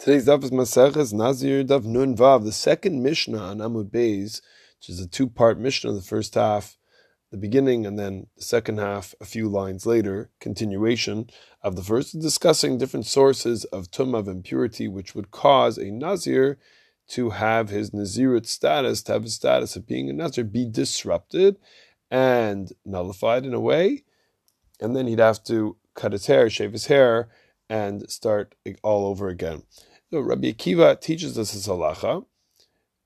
Today's daf is Maseches Nazir Daf Nun Vav, the second Mishnah on Amud Beis, which is a two-part Mishnah. The first half, the beginning, and then the second half, a few lines later, continuation of the first, discussing different sources of tumah of impurity, which would cause a Nazir to have his Nazirit status, to have his status of being a Nazir, be disrupted and nullified in a way, and then he'd have to cut his hair, shave his hair, and start all over again. So Rabbi Akiva teaches us this halacha.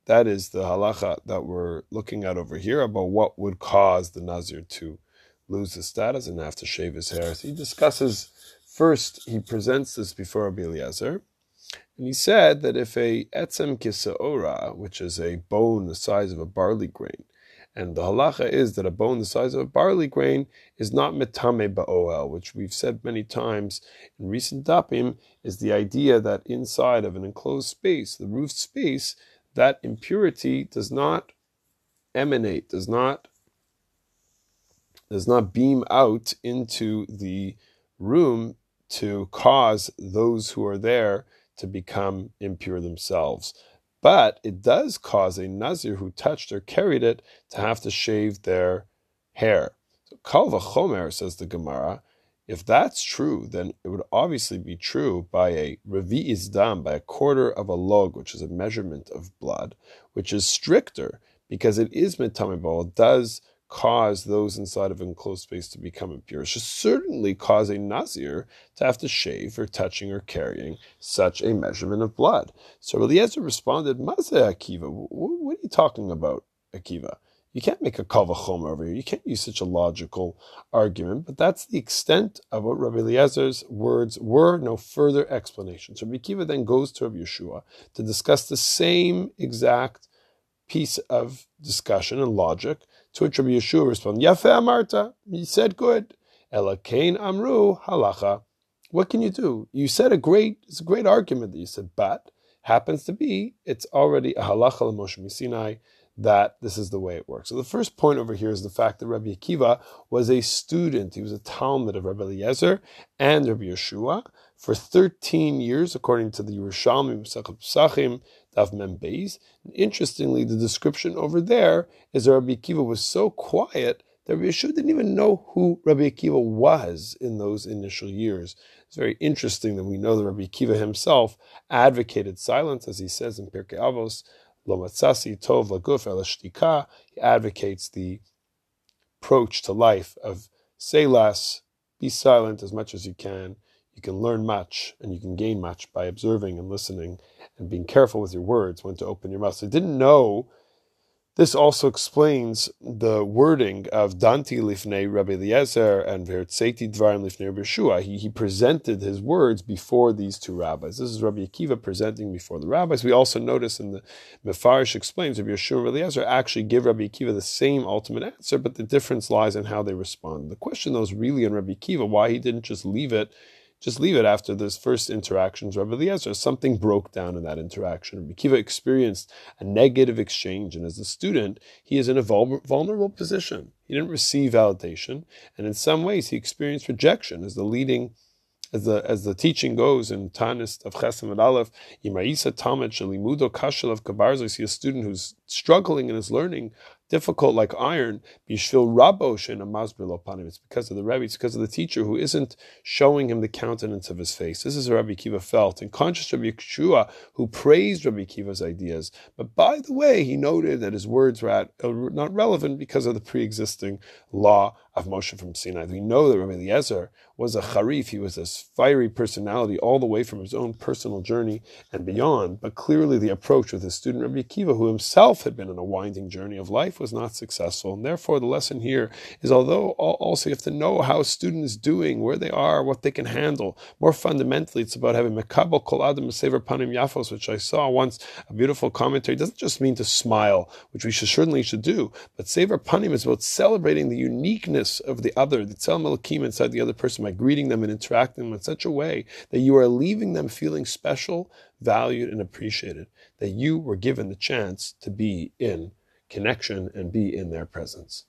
That is the halacha that we're looking at over here about what would cause the Nazir to lose his status and have to shave his hair. So he discusses first, he presents this before Rabbi Eliezer, and he said that if a etzem kisaora, which is a bone the size of a barley grain, and the halacha is that a bone the size of a barley grain is not metame ba'oel, which we've said many times in recent dapim, is the idea that inside of an enclosed space, the roof space, that impurity does not emanate, does not does not beam out into the room to cause those who are there to become impure themselves. But it does cause a Nazir who touched or carried it to have to shave their hair. So Kal v'chomer, says the Gemara, if that's true, then it would obviously be true by a revi'is dam, by a quarter of a log, which is a measurement of blood, which is stricter because it is mitamibol. It does cause those inside of enclosed space to become impure. It should certainly cause a nazir to have to shave for touching or carrying such a measurement of blood. So Eliezer responded, Maze Akiva, what are you talking about, Akiva? You can't make a kavachom over here. You can't use such a logical argument, but that's the extent of what Rabbi Eliezer's words were. No further explanation. So Rabbi Akiva then goes to Rabbi Yehoshua to discuss the same exact piece of discussion and logic to which Rabbi Yehoshua responded, Yafe Amarta, you said good. Elakain Amru Halacha. What can you do? You said a great, it's a great argument that you said, but happens to be, it's already a halacha Moshe Sinai that this is the way it works. So the first point over here is the fact that Rabbi Akiva was a student. He was a Talmud of Rabbi Eliezer and Rabbi Yehoshua for 13 years, according to the Yerushalmi Pesachim Daf Mem Beis. Interestingly, the description over there is that Rabbi Akiva was so quiet that Rabbi Yehoshua didn't even know who Rabbi Akiva was in those initial years. It's very interesting that we know that Rabbi Akiva himself advocated silence, as he says in Pirkei Avos, Lo matzasi tov laguf el He advocates the approach to life of say less, be silent as much as you can, you can learn much and you can gain much by observing and listening and being careful with your words when to open your mouth. So I didn't know. This also explains the wording of Danti Lifnei Rabbi Eliezer and Vertzeti Dvarim Lifnei Yehoshua. He, he presented his words before these two rabbis. This is Rabbi Akiva presenting before the rabbis. We also notice in the Mefarish explains Rabbi Yehoshua and Rabbi Eliezer actually give Rabbi Akiva the same ultimate answer, but the difference lies in how they respond. The question though is really in Rabbi Akiva why he didn't just leave it just leave it after those first interactions. Rabbi Eliezer, something broke down in that interaction. Rabbi Akiva experienced a negative exchange, and as a student, he is in a vulnerable position. He didn't receive validation, and in some ways, he experienced rejection as the leading as the as the teaching goes in Taanis of Chesem and Aleph, Yimaisa Tamid Shalimudo Kashel of Kabarzo, see a student who's struggling in his learning, difficult like iron, bishvil rabosh in a masbir panim. It's because of the Rebbe, it's because of the teacher who isn't showing him the countenance of his face. This is Rabbi Akiva felt, and conscious Rabbi Yehoshua, who praised Rabbi Akiva's ideas. But by the way, he noted that his words were at, uh, not relevant because of the pre-existing law of Moshe from Sinai. We know that Rabbi Eliezer was a charif, he was a fiery personality all the way from his own personal journey and beyond. But clearly the approach with his student Rabbi Akiva, who himself had been on a winding journey of life, was not successful. And therefore, the lesson here is although also you have to know how a student is doing, where they are, what they can handle. More fundamentally, it's about having mekabel kol adam panim yafos, which I saw once a beautiful commentary. It doesn't just mean to smile, which we should certainly should do, but sever panim is about celebrating the uniqueness of the other, the tzelem Elokim inside the other person by greeting them and interacting them in such a way that you are leaving them feeling special, valued, and appreciated. That you were given the chance to be in connection and be in their presence.